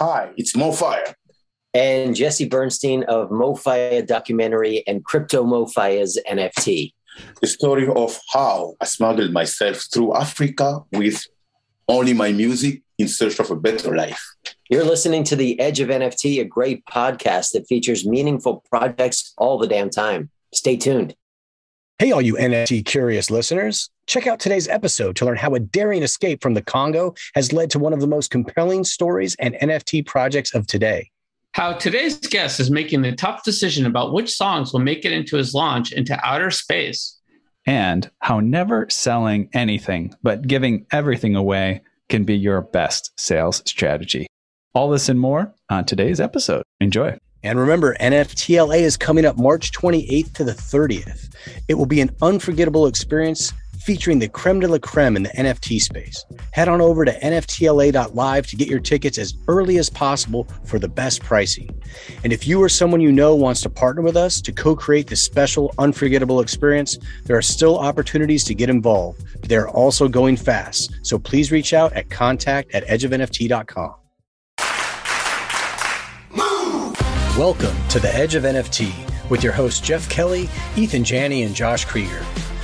Hi, it's MoFaya. And Jesse Bernstein of MoFaya documentary and Crypto MoFaya's NFT. The story of how I smuggled myself through Africa with only my music in search of a better life. You're listening to The Edge of NFT, a great podcast that features meaningful projects all the damn time. Stay tuned. Hey, all you NFT curious listeners. Check out today's episode to learn how a daring escape from the Congo has led to one of the most compelling stories and NFT projects of today. How today's guest is making the tough decision about which songs will make it into his launch into outer space. And how never selling anything, but giving everything away can be your best sales strategy. All this and more on today's episode. Enjoy. And remember, NFTLA is coming up March 28th to the 30th. It will be an unforgettable experience featuring the creme de la creme in the NFT space. Head on over to NFTLA.live to get your tickets as early as possible for the best pricing. And if you or someone you know wants to partner with us to co create this special, unforgettable experience, there are still opportunities to get involved. They're also going fast. So please reach out at contact at edgeofnft.com. Welcome to the Edge of NFT with your hosts Jeff Kelley, Eathan Janney, and Josh Kriger,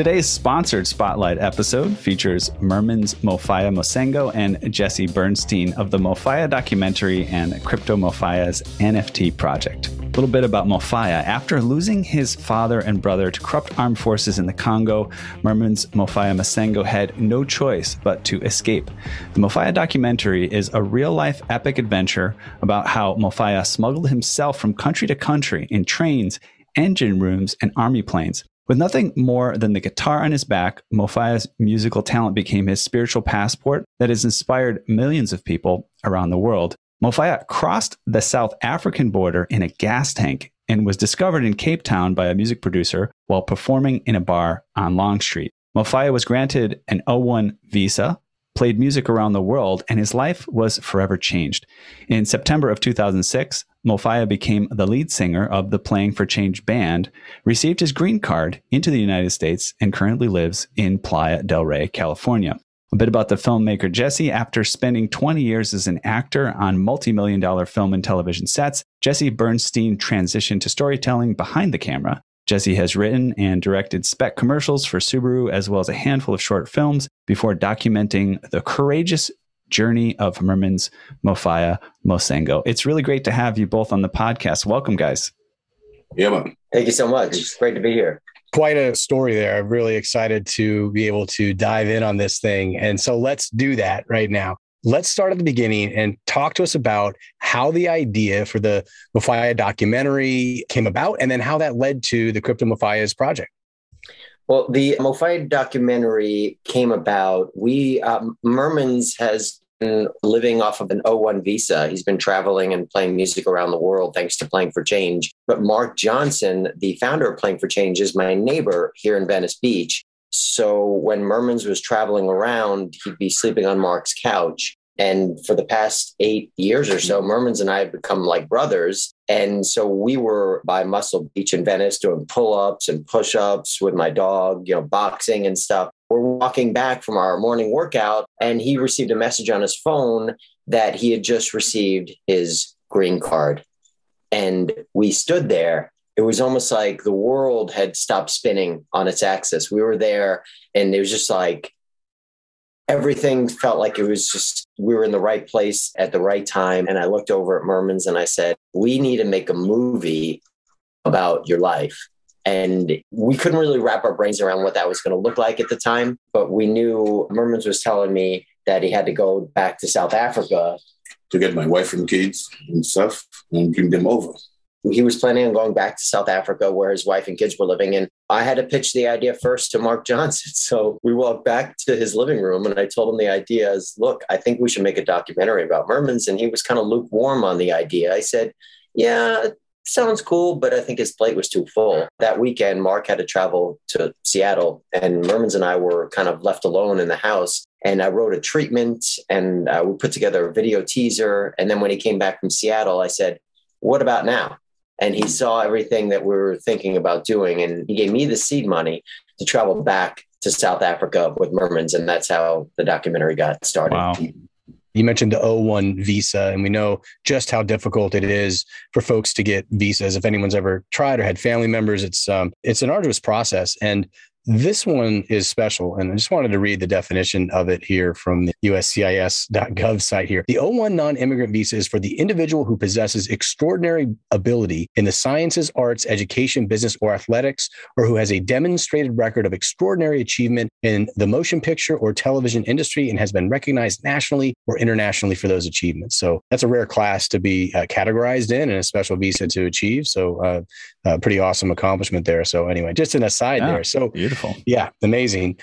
Today's sponsored Spotlight episode features Mermans Mofaya Mosengo and Jesse Bernstein of the Mofaya documentary and Crypto Mofaya's NFT project. A little bit about Mofaya. After losing his father and brother to corrupt armed forces in the Congo, Mermans Mofaya Mosengo had no choice but to escape. The Mofaya documentary is a real life epic adventure about how Mofaya smuggled himself from country to country in trains, engine rooms, and army planes. With nothing more than the guitar on his back, Mofaya's musical talent became his spiritual passport that has inspired millions of people around the world. Mofaya crossed the South African border in a gas tank and was discovered in Cape Town by a music producer while performing in a bar on Long Street. Mofaya was granted an O1 visa, played music around the world, and his life was forever changed. In September of 2006, Mofaya became the lead singer of the Playing for Change band, received his green card into the United States, and currently lives in Playa del Rey, California. A bit about the filmmaker Jesse. After spending 20 years as an actor on multi million dollar film and television sets, Jesse Bernstein transitioned to storytelling behind the camera. Jesse has written and directed spec commercials for Subaru as well as a handful of short films before documenting the courageous journey of Mermans Mofaya Mosengo. It's really great to have you both on the podcast. Welcome, guys. Yeah, man. Thank you so much. It's great to be here. Quite a story there. I'm really excited to be able to dive in on this thing. And so let's do that right now. Let's start at the beginning and talk to us about how the idea for the Mofaya documentary came about and then how that led to the Crypto Mofaya's project. Well, the Mofaya documentary came about. We, um, Mermans has been living off of an O1 visa. He's been traveling and playing music around the world thanks to Playing for Change. But Mark Johnson, the founder of Playing for Change, is my neighbor here in Venice Beach. So when Mermans was traveling around, he'd be sleeping on Mark's couch. And for the past eight years or so, Mermans and I have become like brothers. And so we were by Muscle Beach in Venice doing pull ups and push ups with my dog, you know, boxing and stuff. We're walking back from our morning workout, and he received a message on his phone that he had just received his green card. And we stood there. It was almost like the world had stopped spinning on its axis. We were there, and it was just like, everything felt like it was just we were in the right place at the right time and i looked over at mermans and i said we need to make a movie about your life and we couldn't really wrap our brains around what that was going to look like at the time but we knew mermans was telling me that he had to go back to south africa to get my wife and kids and stuff and bring them over he was planning on going back to South Africa where his wife and kids were living. And I had to pitch the idea first to Mark Johnson. So we walked back to his living room and I told him the idea is look, I think we should make a documentary about Mermans. And he was kind of lukewarm on the idea. I said, yeah, sounds cool, but I think his plate was too full. That weekend, Mark had to travel to Seattle, and Mermans and I were kind of left alone in the house. And I wrote a treatment and uh, we put together a video teaser. And then when he came back from Seattle, I said, What about now? And he saw everything that we were thinking about doing. And he gave me the seed money to travel back to South Africa with Mermans. And that's how the documentary got started. Wow. You mentioned the O1 visa, and we know just how difficult it is for folks to get visas. If anyone's ever tried or had family members, it's um, it's an arduous process. And this one is special, and I just wanted to read the definition of it here from the USCIS.gov site here. The O1 non immigrant visa is for the individual who possesses extraordinary ability in the sciences, arts, education, business, or athletics, or who has a demonstrated record of extraordinary achievement in the motion picture or television industry and has been recognized nationally or internationally for those achievements. So that's a rare class to be uh, categorized in and a special visa to achieve. So, uh, uh, pretty awesome accomplishment there. So, anyway, just an aside there. So, Beautiful. Yeah, amazing.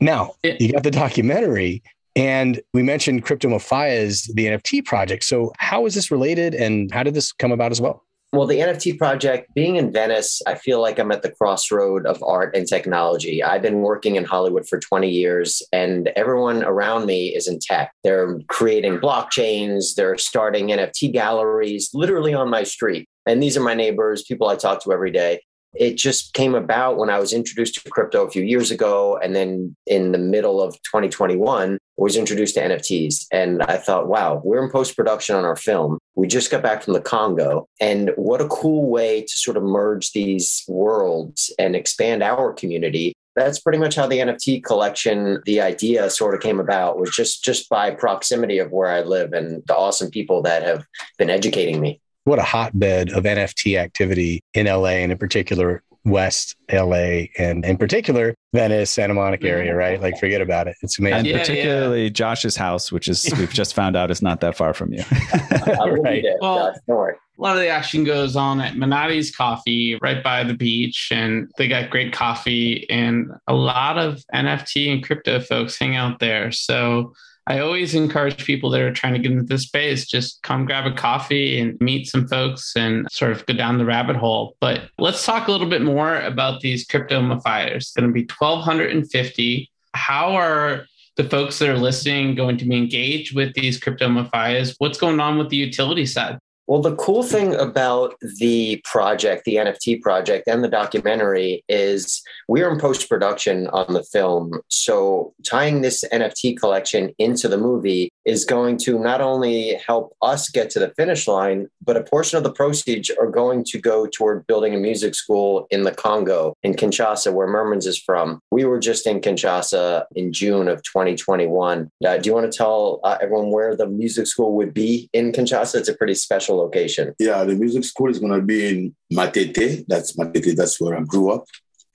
Now Yeah. you got the documentary, and we mentioned Crypto Mofayas, the NFT project. So how is this related, and how did this come about as well? Well, the NFT project, being in Venice, I feel like I'm at the crossroad of art and technology. I've been working in Hollywood for 20 years, and everyone around me is in tech. They're creating blockchains, they're starting NFT galleries literally on my street. And these are my neighbors, people I talk to every day. It just came about when I was introduced to crypto a few years ago. And then in the middle of 2021, was introduced to NFTs. And I thought, wow, we're in post production on our film. We just got back from the Congo. And what a cool way to sort of merge these worlds and expand our community. That's pretty much how the NFT collection, the idea sort of came about was just just by proximity of where I live and the awesome people that have been educating me. What a hotbed of NFT activity in LA, and in particular West LA, and in particular Venice, Santa Monica mm-hmm. area. Right? Like, forget about it. It's amazing. And Yeah, particularly Josh's house, which is we've just found out is not that far from you. I will be Right. Well- don't worry. A lot of the action goes on at Menotti's Coffee right by the beach, and they got great coffee. And a lot of NFT and crypto folks hang out there. So I always encourage people that are trying to get into this space just come grab a coffee and meet some folks and sort of go down the rabbit hole. But let's talk a little bit more about these crypto Mofayas. It's going to be 1,250. How are the folks that are listening going to be engaged with these crypto Mofayas? What's going on with the utility side? Well, the cool thing about the project, the NFT project, and the documentary is we're in post production on the film. So, tying this NFT collection into the movie is going to not only help us get to the finish line, but a portion of the proceeds are going to go toward building a music school in the Congo, in Kinshasa, where Mermans is from. We were just in Kinshasa in June of 2021. Uh, do you want to tell uh, everyone where the music school would be in Kinshasa? It's a pretty special location. Yeah, the music school is going to be in Matete. That's Matete. That's where I grew up.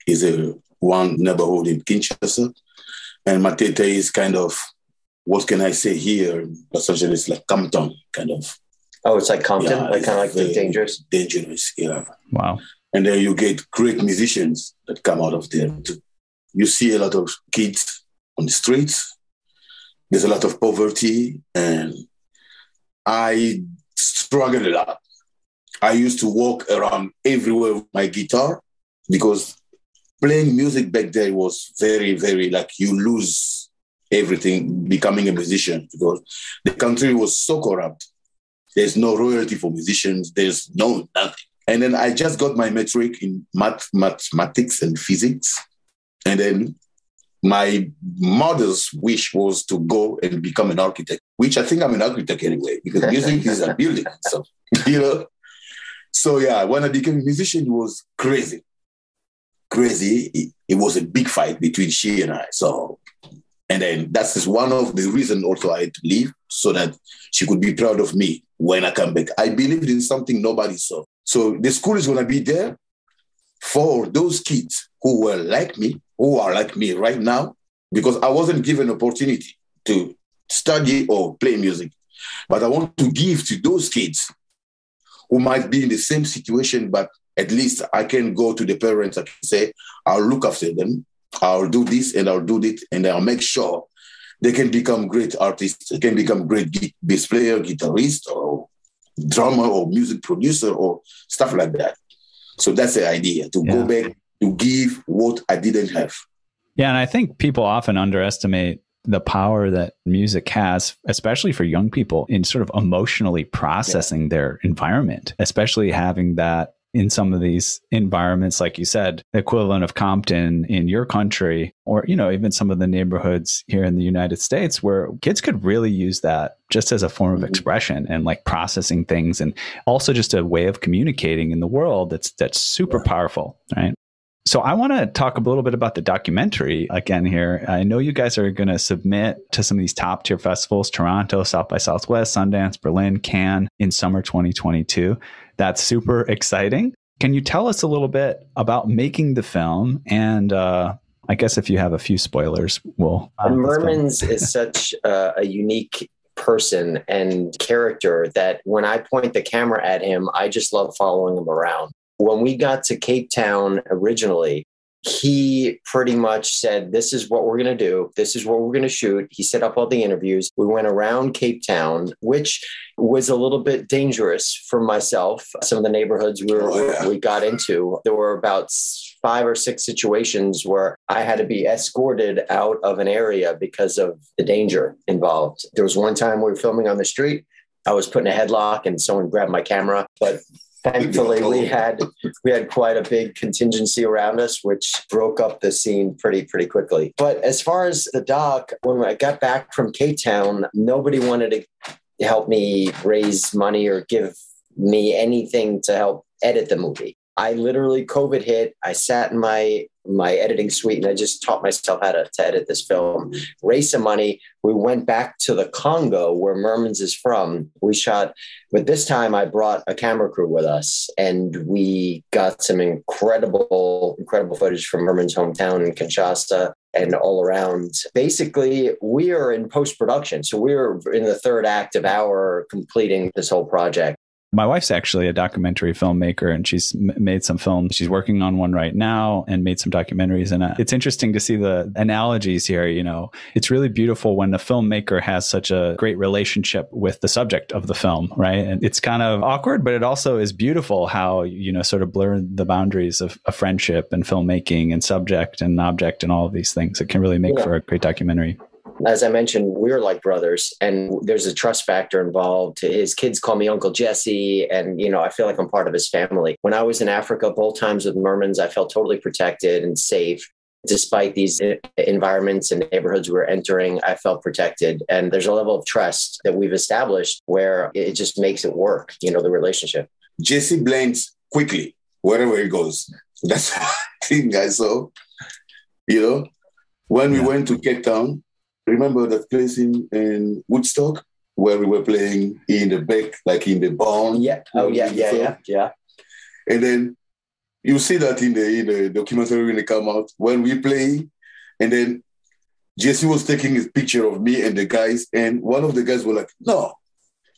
Is a one neighborhood in Kinshasa, and Matete is kind of what can I say here? Los Angeles, like Compton, kind of. Oh, it's like Compton, Yeah, like it's kind of like the dangerous. Dangerous, yeah. Wow. And then you get great musicians that come out of there. Too. You see a lot of kids on the streets. There's a lot of poverty, and I struggled a lot. I used to walk around everywhere with my guitar because playing music back there was very, very like you lose everything becoming a musician because the country was so corrupt. There's no royalty for musicians. There's no nothing. And then I just got my matric in math, mathematics and physics. And then my mother's wish was to go and become an architect, which I think I'm an architect anyway, because music is a building So, you know? So yeah, when I became a musician, it was crazy. Crazy. It, it was a big fight between she and I. So and then that's one of the reasons also I had to leave so that she could be proud of me when I come back. I believed in something nobody saw. So the school is going to be there for those kids who were like me, who are like me right now, because I wasn't given opportunity to study or play music. But I want to give to those kids who might be in the same situation, but at least I can go to the parents and say, I'll look after them. I'll do this and I'll do it, and I'll make sure they can become great artists, they can become great bass player, guitarist, or drummer or music producer or stuff like that. So that's the idea to yeah. go back to give what I didn't have. Yeah, and I think people often underestimate the power that music has, especially for young people, in sort of emotionally processing yeah. their environment, especially having that in some of these environments, like you said, the equivalent of Compton in your country, or, you know, even some of the neighborhoods here in the United States where kids could really use that just as a form of mm-hmm. expression and like processing things and also just a way of communicating in the world that's that's super powerful, right? So I want to talk a little bit about the documentary again here. I know you guys are going to submit to some of these top tier festivals, Toronto, South by Southwest, Sundance, Berlin, Cannes in summer 2022. That's super exciting. Can you tell us a little bit about making the film? And uh, I guess if you have a few spoilers, we'll. Uh, Mermans is such a, a unique person and character that when I point the camera at him, I just love following him around. When we got to Cape Town originally, he pretty much said, This is what we're going to do. This is what we're going to shoot. He set up all the interviews. We went around Cape Town, which was a little bit dangerous for myself. Some of the neighborhoods we, were, oh, yeah. we got into, there were about five or six situations where I had to be escorted out of an area because of the danger involved. There was one time we were filming on the street. I was putting a headlock and someone grabbed my camera, but thankfully we had we had quite a big contingency around us which broke up the scene pretty pretty quickly. But as far as the doc when i got back from Cape Town nobody wanted to help me raise money or give me anything to help edit the movie. I literally COVID hit. I sat in my my editing suite and I just taught myself how to, to edit this film. Raise some money. We went back to the Congo where Mermans is from. We shot, but this time I brought a camera crew with us and we got some incredible, incredible footage from Merman's hometown in Kinshasa and all around. Basically, we are in post production. So we're in the third act of our completing this whole project my wife's actually a documentary filmmaker and she's m- made some films. She's working on one right now and made some documentaries. And uh, it's interesting to see the analogies here. You know, it's really beautiful when the filmmaker has such a great relationship with the subject of the film, right? And it's kind of awkward, but it also is beautiful how, you know, sort of blur the boundaries of, a friendship and filmmaking and subject and object and all of these things. It can really make yeah. for a great documentary as I mentioned, we're like brothers, and there's a trust factor involved. His kids call me Uncle Jesse, and you know, I feel like I'm part of his family. When I was in Africa, both times with Mermans, I felt totally protected and safe. Despite these environments and neighborhoods we're entering, I felt protected. And there's a level of trust that we've established where it just makes it work, you know, the relationship. Jesse blends quickly wherever he goes. That's the thing I saw. You know, when we went to Cape Town, remember that place in, in Woodstock where we were playing in the back, like in the barn? Yeah. Oh, yeah, yeah, yeah, yeah. And then you see that in the, in the documentary when it come out, when we play, and then Jesse was taking a picture of me and the guys, and one of the guys were like, no,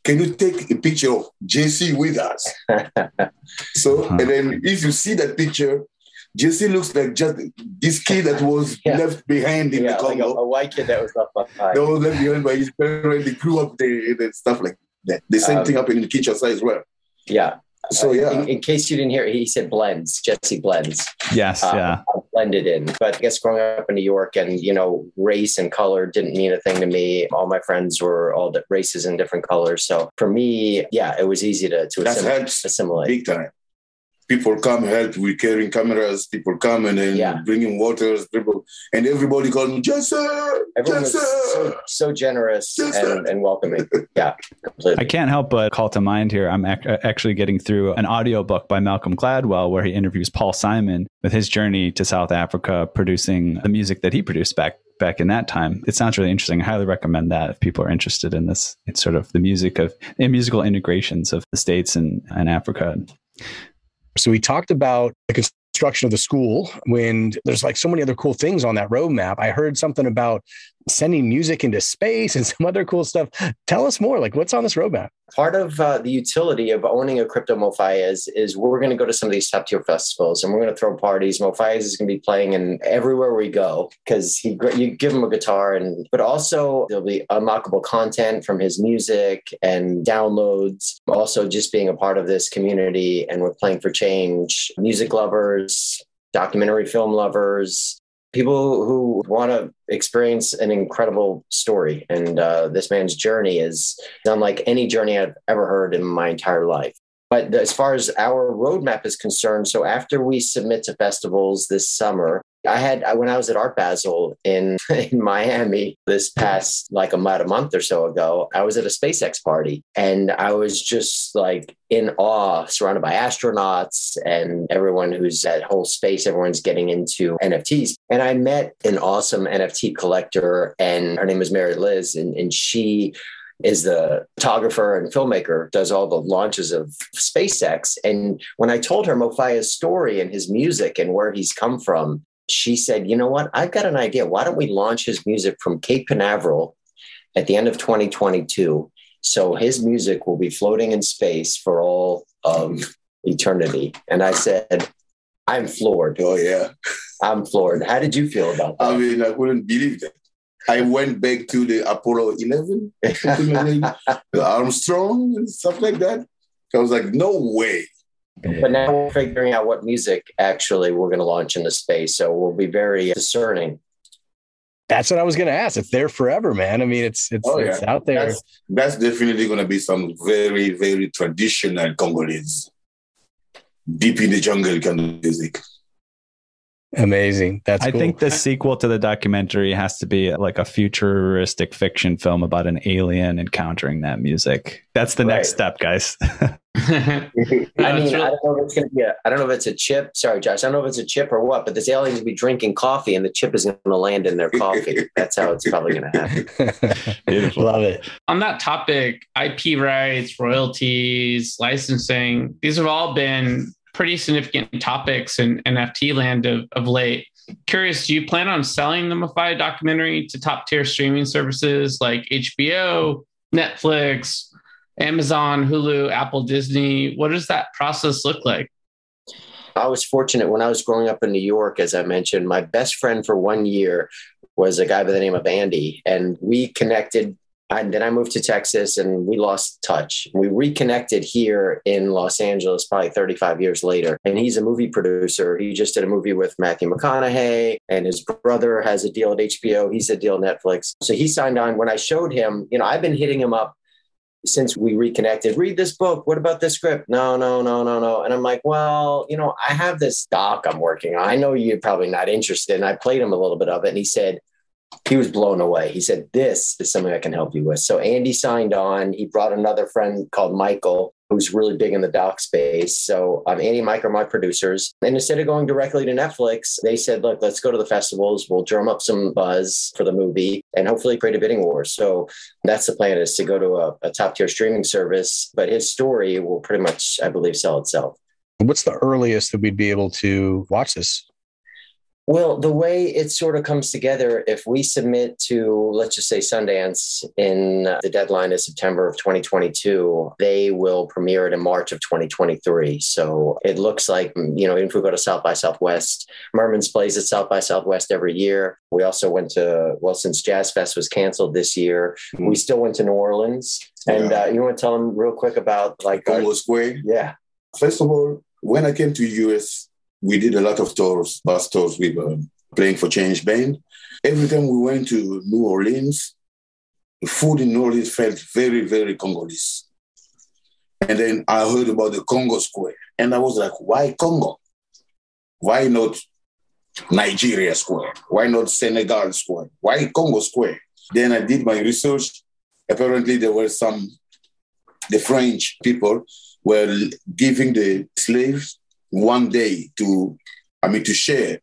can you take a picture of Jesse with us? so, uh-huh. and then if you see that picture, Jesse looks like just this kid that was yeah. left behind in yeah, the Congo. Like a, a, white kid that was left behind. That was left behind by his parents. They grew up there and stuff like that. The same um, thing happened in the Kinshasa as well. Yeah. So yeah. In, in, case you didn't hear, he said blends. Jesse blends. Yes. Um, yeah. Blended in, but I guess growing up in New York and you know race and color didn't mean a thing to me. All my friends were all the races and different colors. So for me, yeah, it was easy to to assimilate. assimilate. Big time people come help with carrying cameras. People come and then yeah. bringing waters. People and everybody called me Jesse. Everyone Jesse! was so, so generous and, and, welcoming. Yeah, completely. I can't help but call to mind here. I'm ac- uh, actually getting through an audiobook by Malcolm Gladwell where he interviews Paul Simon with his journey to South Africa, producing the music that he produced back back in that time. It sounds really interesting. I highly recommend that if people are interested in this. It's sort of the music of the musical integrations of the states and, and Africa. So we talked about the construction of the school when there's like so many other cool things on that roadmap. I heard something about sending music into space and some other cool stuff. Tell us more. Like, what's on this roadmap? Part of uh, the utility of owning a crypto MoFi is, is we're going to go to some of these top tier festivals and we're going to throw parties. MoFi is going to be playing in everywhere we go because he you give him a guitar and but also there'll be unlockable content from his music and downloads. Also, just being a part of this community and we're playing for change. Music lovers, documentary film lovers, people who want to experience an incredible story. And uh, this man's journey is unlike any journey I've ever heard in my entire life. But as far as our roadmap is concerned, so after we submit to festivals this summer, I had when I was at Art Basel in in Miami this past like about a month or so ago, I was at a SpaceX party and I was just like in awe, surrounded by astronauts and everyone who's at whole space. Everyone's getting into NFTs, and I met an awesome NFT collector, and her name is Mary Liz, and and she is the photographer and filmmaker, does all the launches of SpaceX. And when I told her Mofaya's story and his music and where he's come from, she said, you know what? I've got an idea. Why don't we launch his music from Cape Canaveral at the end of 2022? So his music will be floating in space for all of eternity. And I said, I'm floored. Oh, yeah. I'm floored. How did you feel about that? I mean, I wouldn't believe that. I went back to the Apollo 11, the Armstrong and stuff like that. I was like, no way. But now we're figuring out what music actually we're going to launch into space. So we'll be very discerning. That's what I was going to ask. It's there forever, man. I mean, it's it's, oh, yeah. it's out there. That's, that's definitely going to be some very very traditional Congolese, deep in the jungle kind of music. Amazing. That's I cool. think the sequel to the documentary has to be like a futuristic fiction film about an alien encountering that music. That's the right. next step, guys. I mean, I don't know if it's going to be a, I don't know if it's a chip. Sorry, Josh. I don't know if it's a chip or what, but this alien will be drinking coffee and the chip is going to land in their coffee. That's how it's probably going to happen. Beautiful. Love it. On that topic, IP rights, royalties, licensing, these have all been pretty significant topics in NFT land of, of late. Curious, do you plan on selling the Mofaya documentary to top tier streaming services like HBO, Netflix, Amazon, Hulu, Apple, Disney? What does that process look like? I was fortunate when I was growing up in New York, as I mentioned, my best friend for one year was a guy by the name of Andy. And we connected and then I moved to Texas and we lost touch. We reconnected here in Los Angeles probably 35 years later. And he's a movie producer. He just did a movie with Matthew McConaughey, and his brother has a deal at HBO. He's a deal at Netflix. So he signed on. When I showed him, you know, I've been hitting him up since we reconnected, read this book. What about this script? No, no, no, no, no. And I'm like, well, you know, I have this doc I'm working on. I know you're probably not interested. And I played him a little bit of it. And he said, he was blown away. He said, This is something I can help you with. So Andy signed on. He brought another friend called Michael, who's really big in the doc space. So um, Andy and Mike are my producers. And instead of going directly to Netflix, they said, Look, let's go to the festivals. We'll drum up some buzz for the movie and hopefully create a bidding war. So that's the plan is to go to a, a top tier streaming service. But his story will pretty much, I believe, sell itself. What's the earliest that we'd be able to watch this? Well, the way it sort of comes together, if we submit to, let's just say Sundance in uh, the deadline is September of 2022, they will premiere it in March of 2023. So it looks like, mm, you know, even if we go to South by Southwest, Merman's plays at South by Southwest every year. We also went to, well, since Jazz Fest was canceled this year, mm-hmm. we still went to New Orleans. And uh, you want to tell them real quick about like Congo Square? Yeah. First of all, when I came to US, we did a lot of tours, bus tours with uh, Playing for Change band. Every time we went to New Orleans, the food in New Orleans felt very, very Congolese. And then I heard about the Congo Square. And I was like, why Congo? Why not Nigeria Square? Why not Senegal Square? Why Congo Square? Then I did my research. Apparently, there were some, the French people were giving the slaves one day to, I mean, to share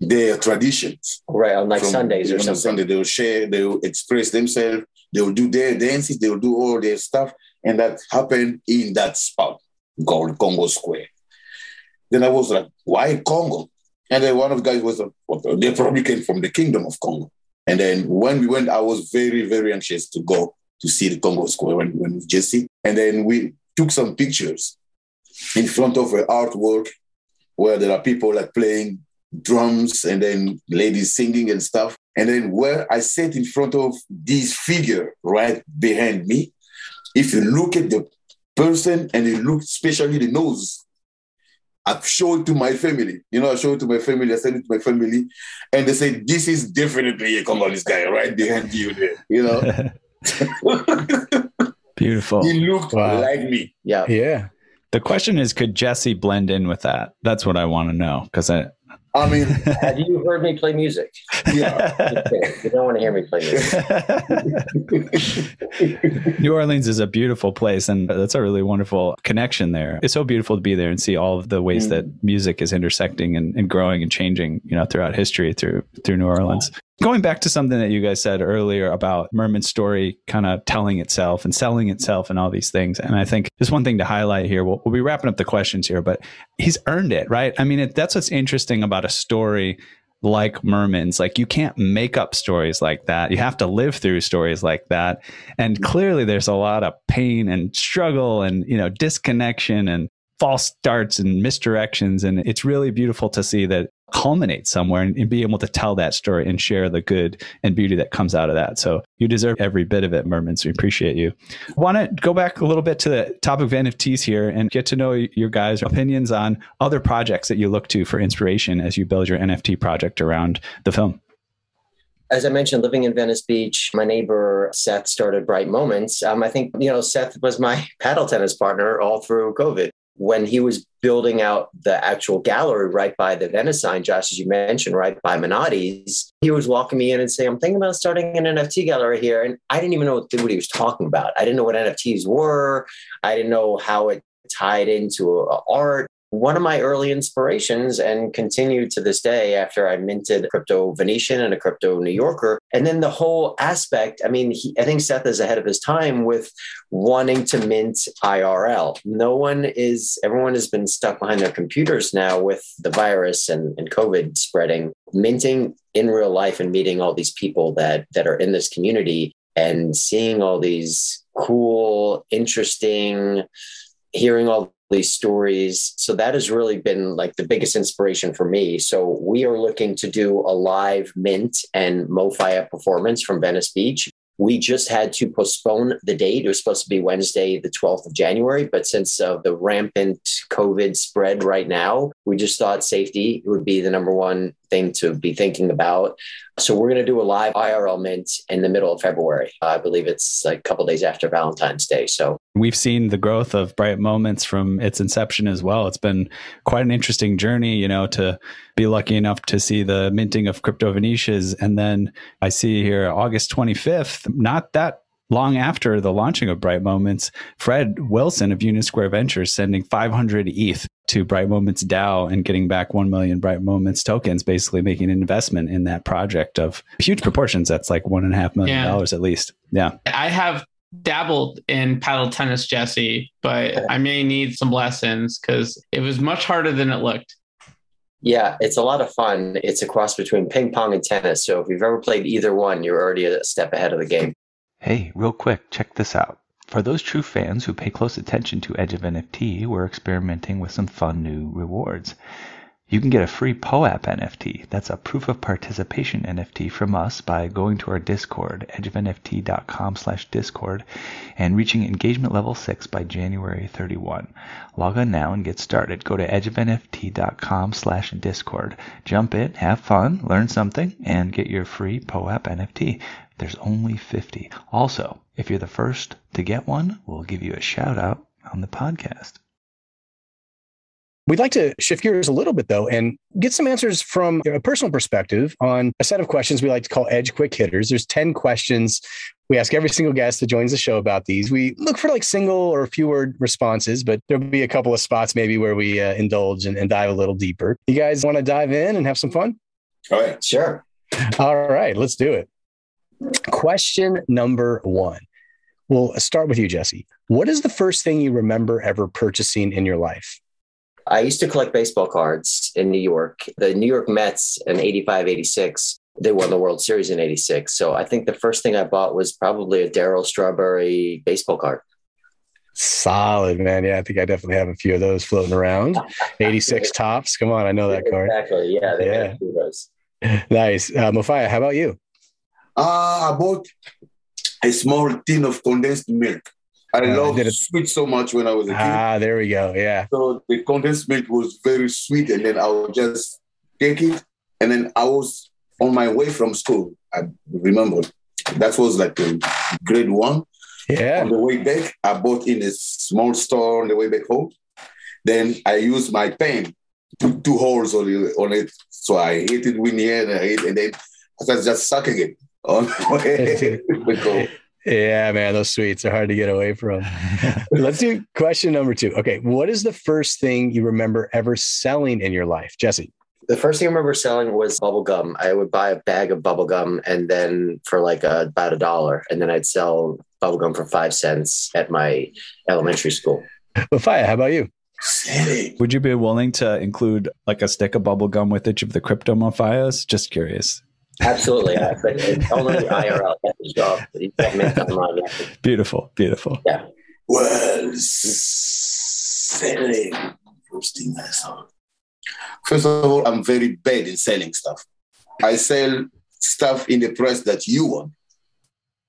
their traditions. Right, on like From, Sundays or something. Sunday, they will share, they will express themselves, they will do their dances, they will do all their stuff. And that happened in that spot called Congo Square. Then I was like, why Congo? And then one of the guys was, like, they probably came from the kingdom of Congo. And then when we went, I was very, very anxious to go to see the Congo Square when we went with Jesse. And then we took some pictures in front of an artwork where there are people like playing drums and then ladies singing and stuff. And then where I sat in front of this figure right behind me, if you look at the person and you look especially the nose, I show it to my family. You know, I show it to my family, I send it to my family, and they say, This is definitely a Congolese guy right behind you there, you know. Beautiful. He looked Wow. like me. Yeah. Yeah. The question is, could Jesse blend in with that? That's what I want to know because I. I mean, Have you heard me play music? yeah. You don't want to hear me play music. New Orleans is a beautiful place, and that's a really wonderful connection there. It's so beautiful to be there and see all of the ways mm. that music is intersecting and, and growing and changing, you know, throughout history through through New Orleans. Going back to something that you guys said earlier about Merman's story kind of telling itself and selling itself and all these things. And I think just one thing to highlight here, we'll, we'll be wrapping up the questions here, but he's earned it, right? I mean, it, that's what's interesting about a story like Merman's. Like you can't make up stories like that. You have to live through stories like that. And clearly there's a lot of pain and struggle and, you know, disconnection and false starts and misdirections. And it's really beautiful to see that culminate somewhere and, and be able to tell that story and share the good and beauty that comes out of that. So you deserve every bit of it, Mermans. We appreciate you. Want to go back a little bit to the topic of NFTs here and get to know your guys' opinions on other projects that you look to for inspiration as you build your NFT project around the film. As I mentioned, living in Venice Beach, my neighbor Seth started Bright Moments. Um, I think, you know, Seth was my paddle tennis partner all through COVID. When he was building out the actual gallery right by the Venice sign, Josh, as you mentioned, right by Menotti's, he was walking me in and saying, I'm thinking about starting an NFT gallery here. And I didn't even know what, what he was talking about. I didn't know what NFTs were. I didn't know how it tied into uh, art. One of my early inspirations and continued to this day after I minted crypto Venetian and a crypto New Yorker. And then the whole aspect, I mean, he, I think Seth is ahead of his time with wanting to mint IRL. No one is, everyone has been stuck behind their computers now with the virus and, and COVID spreading. Minting in real life and meeting all these people that that are in this community and seeing all these cool, interesting, hearing all these stories. So that has really been like the biggest inspiration for me. So we are looking to do a live mint and MoFi performance from Venice Beach. We just had to postpone the date. It was supposed to be Wednesday, the 12th of January. But since uh, the rampant COVID spread right now, we just thought safety would be the number one thing to be thinking about. So we're going to do a live IRL mint in the middle of February. I believe it's like a couple days after Valentine's Day. So We've seen the growth of Bright Moments from its inception as well. It's been quite an interesting journey, you know, to be lucky enough to see the minting of Crypto Venetians. And then I see here August 25th, not that long after the launching of Bright Moments, Fred Wilson of Union Square Ventures sending 500 ETH to Bright Moments DAO and getting back 1 million Bright Moments tokens, basically making an investment in that project of huge proportions. That's like one and a half million Yeah. dollars at least. Yeah. I have dabbled in paddle tennis, Jesse, but I may need some lessons because it was much harder than it looked. Yeah, it's a lot of fun. It's a cross between ping pong and tennis. So if you've ever played either one, you're already a step ahead of the game. Hey, real quick, check this out. For those true fans who pay close attention to Edge of NFT, we're experimenting with some fun new rewards. You can get a free POAP NFT. That's a proof of participation NFT from us by going to our Discord, edgeofnft.com slash Discord, and reaching engagement level 6 by January 31. Log on now and get started. Go to edgeofnft.com slash Discord. Jump in, have fun, learn something, and get your free POAP NFT. There's only 50. Also, if you're the first to get one, we'll give you a shout out on the podcast. We'd like to shift gears a little bit, though, and get some answers from a personal perspective on a set of questions we like to call Edge Quick Hitters. There's 10 questions we ask every single guest that joins the show about these. We look for like single or few word responses, but there'll be a couple of spots maybe where we uh, indulge and, and dive a little deeper. You guys want to dive in and have some fun? All right. Sure. All right, let's do it. Question number one. We'll start with you, Jesse. What is the first thing you remember ever purchasing in your life? I used to collect baseball cards in New York. The New York Mets in 85, 86 they won the World Series in 86. So I think the first thing I bought was probably a Darryl Strawberry baseball card. Solid, man. Yeah, I think I definitely have a few of those floating around. 86 Topps. Come on, I know that card. Exactly. Yeah. Yeah. those. Nice. Uh, Mofaya, how about you? Uh, I bought a small tin of condensed milk. I Uh, love did it- sweet so much when I was a kid. Ah, there we go. Yeah. So the condensed milk was very sweet, and then I would just take it. And then I was on my way from school. I remember that was like grade one. Yeah. On the way back, I bought in a small store on the way back home. Then I used my pen, put two holes on it, on it. So I hit it with the here and I hit, and then I started just sucking it Oh, on the way. Yeah, man, those sweets are hard to get away from. Let's do question number two. Okay. What is the first thing you remember ever selling in your life? Jesse. The first thing I remember selling was bubble gum. I would buy a bag of bubble gum and then for like a, about a dollar, and then I'd sell bubble gum for five cents at my elementary school. Mofaya, how about you? Selling. Would you be willing to include like a stick of bubble gum with each of the crypto Mofayas? Just curious. Absolutely, yeah, but it's only the IRL at the job. You can't online. Beautiful, beautiful. Well, selling. First thing I. First of all, I'm very bad in selling stuff. I sell stuff in the price that you want.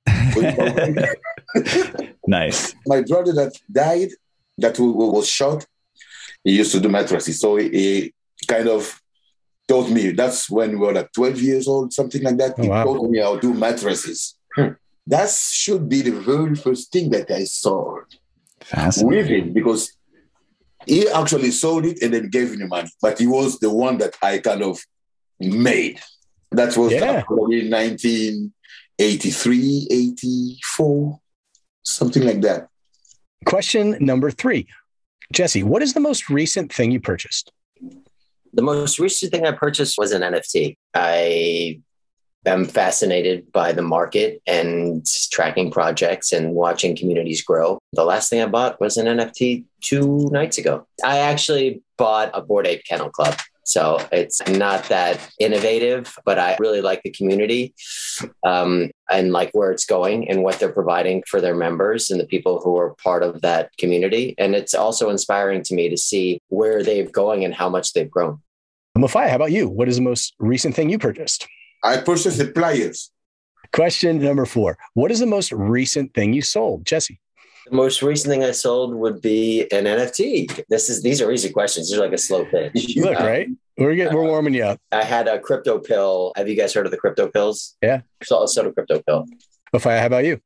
Nice. My brother that died, that w- w- was shot, he used to do mattresses. So he, he kind of taught me. That's when we were like 12 years old, something like that. Oh, he wow. taught me how to do mattresses. Hmm. That should be the very first thing that I saw with him because he actually sold it and then gave me the money. But he was the one that I kind of made. That was Yeah. probably 1983, 84, something like that. Question number three. Jesse, what is the most recent thing you purchased? The most recent thing I purchased was an NFT. I am fascinated by the market and tracking projects and watching communities grow. The last thing I bought was an NFT two nights ago. I actually bought a Bored Ape Kennel Club. So it's not that innovative, but I really like the community um, and like where it's going and what they're providing for their members and the people who are part of that community. And it's also inspiring to me to see where they're going and how much they've grown. Mofaya, how about you? What is the most recent thing you purchased? I purchased the pliers. Question number four. What is the most recent thing you sold? Jesse. The most recent thing I sold would be an NFT. This is these are easy questions. These are like a slow pitch. Look, Um, right? We're getting, we're warming you up. I had a crypto pill. Have you guys heard of the crypto pills? Yeah. So I sold a crypto pill. Mofaya, how about you?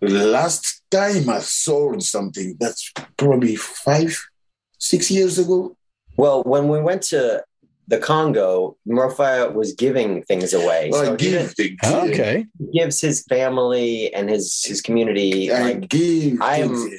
The last time I sold something, that's probably five, six years ago. Well, when we went to the Congo, Mofaya was giving things away. Well, So I he give things. Oh, okay. gives his family and his his community I like give I am-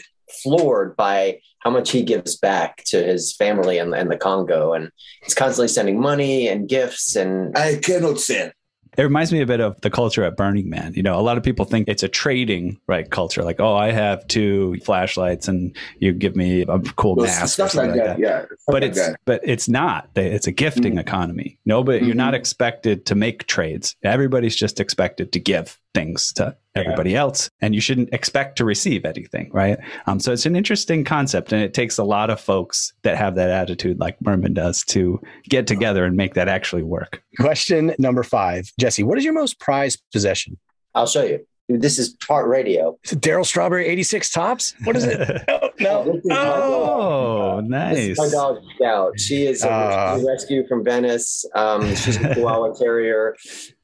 floored by how much he gives back to his family and, and the Congo. And he's constantly sending money and gifts and I cannot sell. It reminds me a bit of the culture at Burning Man. You know, a lot of people think it's a trading right culture, like, oh, I have two flashlights and you give me a cool Well, mask or something like that. that. Yeah. But like it's that. but it's not. It's a gifting Mhm. economy. No, but you're not Mhm. expected to make trades. Everybody's just expected to give things to everybody else, and you shouldn't expect to receive anything, right? Um, so it's an interesting concept, and it takes a lot of folks that have that attitude, like Merman does, to get together and make that actually work. Question number five. Jesse, what is your most prized possession? I'll show you. This is part radio. Is Darryl Strawberry 86 Topps? What is it? No, no. This is oh, This nice. is my dog Scout. She is a Ah. rescue from Venice. Um, she's a Chihuahua Terrier,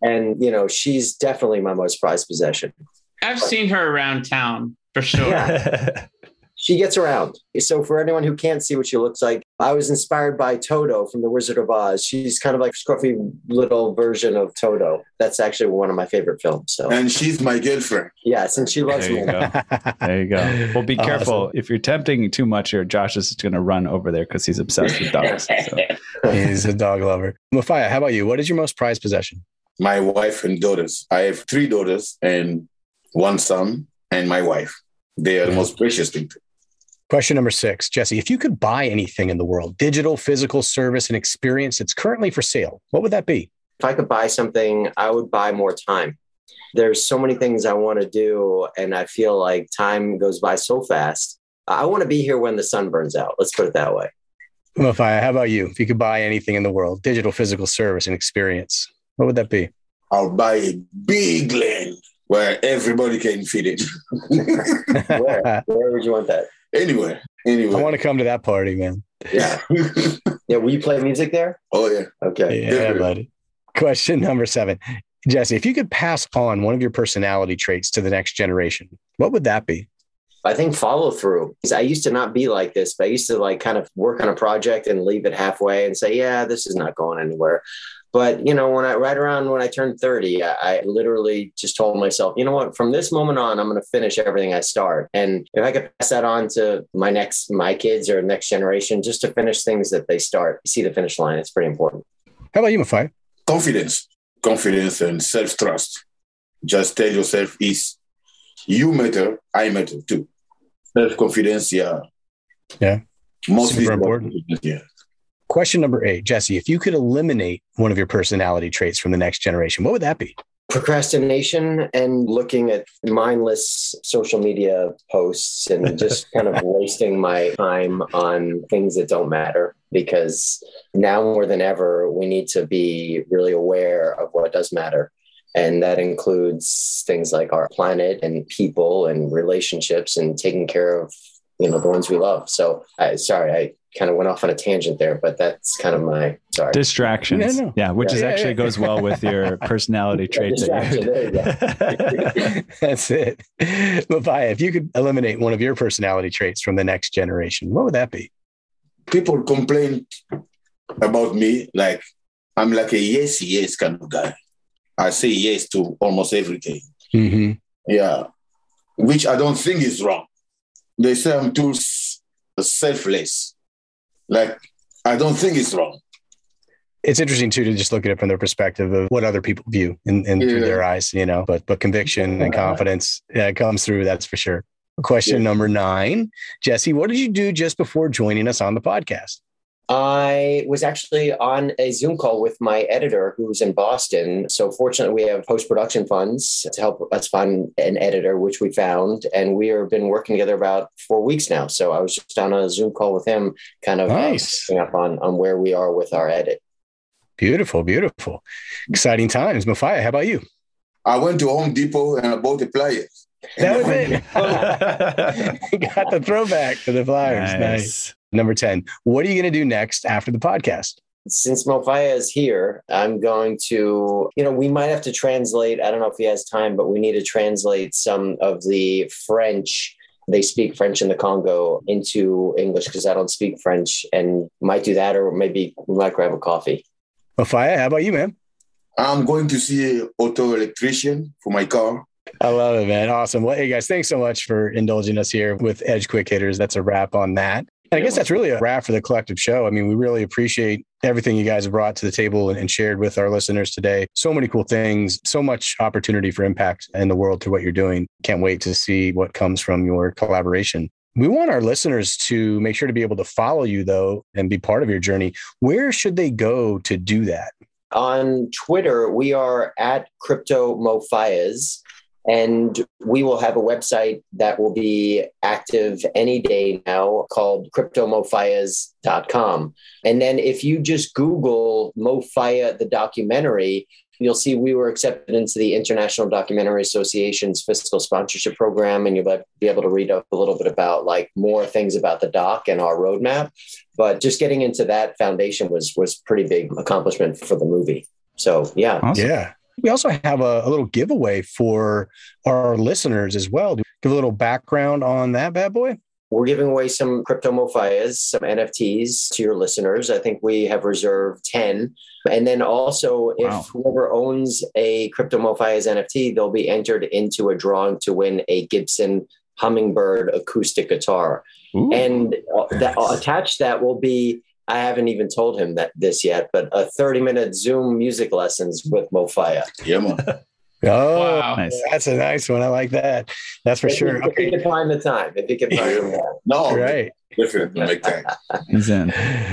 and you know she's definitely my most prized possession. I've seen her around town for sure. She gets around. So for anyone who can't see what she looks like, I was inspired by Toto from The Wizard of Oz. She's kind of like scruffy little version of Toto. That's actually one of my favorite films. So And she's my girlfriend. yes, and she loves There me. you go. There you go. Well, be Awesome. careful. If you're tempting too much here, Josh is going to run over there because he's obsessed with dogs. So. He's a dog lover. Mofaya, how about you? What is your most prized possession? My wife and daughters. I have three daughters and one son and my wife. They are the most precious thing. To- Question number six. Jesse, if you could buy anything in the world, digital, physical, service, and experience that's currently for sale, what would that be? if I could buy something, I would buy more time. There's so many things I want to do, and I feel like time goes by so fast. I want to be here when the sun burns out. Let's put it that way. Mofaya, how about you? If you could buy anything in the world, digital, physical service, and experience, what would that be? I'll buy a big land where everybody can fit it. where? Where would you want that? Anywhere. Anywhere. I want to come to that party, man. Yeah. yeah. Will you play music there? Oh yeah. Okay. Yeah, buddy. Question number seven. Jesse, if you could pass on one of your personality traits to the next generation, what would that be? I think follow through. I used to not be like this, but I used to like kind of work on a project and leave it halfway and say, yeah, this is not going anywhere. But you know, when I right around when I turned 30, I, I literally just told myself, you know what, from this moment on, I'm going to finish everything I start. And if I could pass that on to my next my kids or next generation, just to finish things that they start, see the finish line. It's pretty important. How about you, Mofaya? Confidence, confidence, and self trust. Just tell yourself is you matter, I matter too. Self confidence, yeah. Yeah. Mostly Super important. Yeah. Question number eight, Jesse, if you could eliminate one of your personality traits from the next generation, what would that be? Procrastination and looking at mindless social media posts and just kind of wasting my time on things that don't matter. Because now more than ever, we need to be really aware of what does matter. And that includes things like our planet and people and relationships and taking care of you know the ones we love. So, I, sorry, I kind of went off on a tangent there, but that's kind of my sorry distractions. Yeah, no. Yeah, which Yeah. is Yeah, actually yeah. goes well with your personality traits. that Distraction, there you- That's it. Mofaya, if you could eliminate one of your personality traits from the next generation, what would that be? People complain about me like I'm like a yes, yes kind of guy. I say yes to almost everything. Mm-hmm. Yeah. Which I don't think is wrong. They say I'm too selfless. Like, I don't think it's wrong. It's interesting too to just look at it from the perspective of what other people view in, in through their eyes, you know. But but conviction and confidence yeah, comes through. That's for sure. Question number nine, Jesse, what did you do just before joining us on the podcast? I was actually on a Zoom call with my editor who's in Boston. So fortunately, we have post production funds to help us find an editor, which we found, and we have been working together about four weeks now. So I was just on a Zoom call with him, kind of uh, Nice. catching up on on where we are with our edit. Beautiful, beautiful, exciting times. Mofaya, how about you? I went to Home Depot and I bought the pliers. That was it. Got the throwback to the Flyers. Nice. Number 10. What are you going to do next after the podcast? since Mofaya is here, I'm going to, you know, we might have to translate. I don't know if he has time, but we need to translate some of the French. They speak French in the Congo into English because I don't speak French and might do that, or maybe we might grab a coffee. Mofaya, how about you, man? I'm going to see an auto electrician for my car. I love it, man. Awesome. Well, hey, guys, thanks so much for indulging us here with Edge Quick Hitters. That's a wrap on that. And I guess that's really a wrap for the collective show. I mean, we really appreciate everything you guys have brought to the table and, and shared with our listeners today. So many cool things, so much opportunity for impact in the world through what you're doing. Can't wait to see what comes from your collaboration. We want our listeners to make sure to be able to follow you, though, and be part of your journey. Where should they go to do that? On Twitter, we are at Crypto Mofayas. And we will have a website that will be active any day now called cryptomofayas.com. And then if you just Google Mofaya the documentary, you'll see we were accepted into the International Documentary Association's fiscal sponsorship program, and you'll be able to read up a little bit about like more things about the doc and our roadmap. But just getting into that foundation was was pretty big accomplishment for the movie. So yeah, Awesome. Yeah. We also have a, a little giveaway for our listeners as well. Give a little background on that bad boy? We're giving away some crypto Mofayas, some NFTs to your listeners. I think we have reserved 10. And then also, if Wow. whoever owns a crypto Mofayas NFT, they'll be entered into a drawing to win a Gibson Hummingbird acoustic guitar. Ooh. And uh, that, attached that will be, I haven't even told him that this yet, but a 30 minute Zoom music lessons with Mofaya. Yeah, man. Oh, Wow. Nice. that's a nice one. I like that. That's for If sure. you- If you can find the time, if you can find the time. No, Right. definitely make time.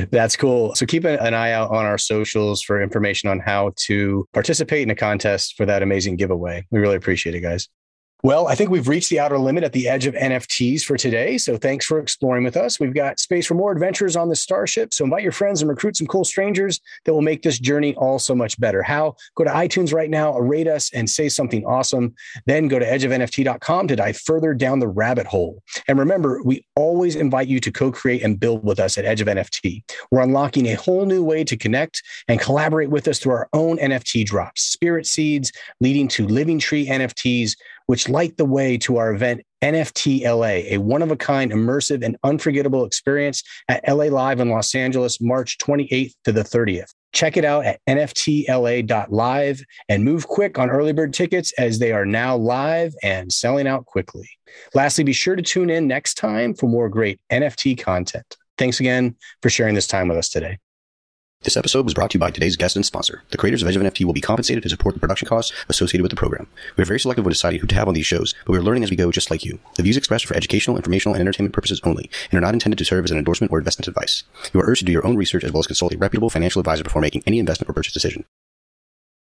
That's cool. So keep an an eye out on our socials for information on how to participate in a contest for that amazing giveaway. We really appreciate it, guys. Well, I think we've reached the outer limit at the edge of NFTs for today. So thanks for exploring with us. We've got space for more adventures on the Starship. So invite your friends and recruit some cool strangers that will make this journey all so much better. How? Go to iTunes right now, rate us, and say something awesome. Then go to edgeofnft.com to dive further down the rabbit hole. And remember, we always invite you to co create and build with us at Edge of NFT. We're unlocking a whole new way to connect and collaborate with us through our own NFT drops, spirit seeds, leading to living tree NFTs, which light the way to our event NFT LA, a one of a kind, immersive, and unforgettable experience at LA Live in Los Angeles, March 28th to the 30th. Check it out at nftla.live and move quick on early bird tickets as they are now live and selling out quickly. Lastly, be sure to tune in next time for more great NFT content. Thanks again for sharing this time with us today. This episode was brought to you by today's guest and sponsor. The creators of Edge of NFT will be compensated to support the production costs associated with the program. We are very selective when deciding who to have on these shows, but we are learning as we go just like you. The views expressed are for educational, informational, and entertainment purposes only, and are not intended to serve as an endorsement or investment advice. You are urged to do your own research as well as consult a reputable financial advisor before making any investment or purchase decision.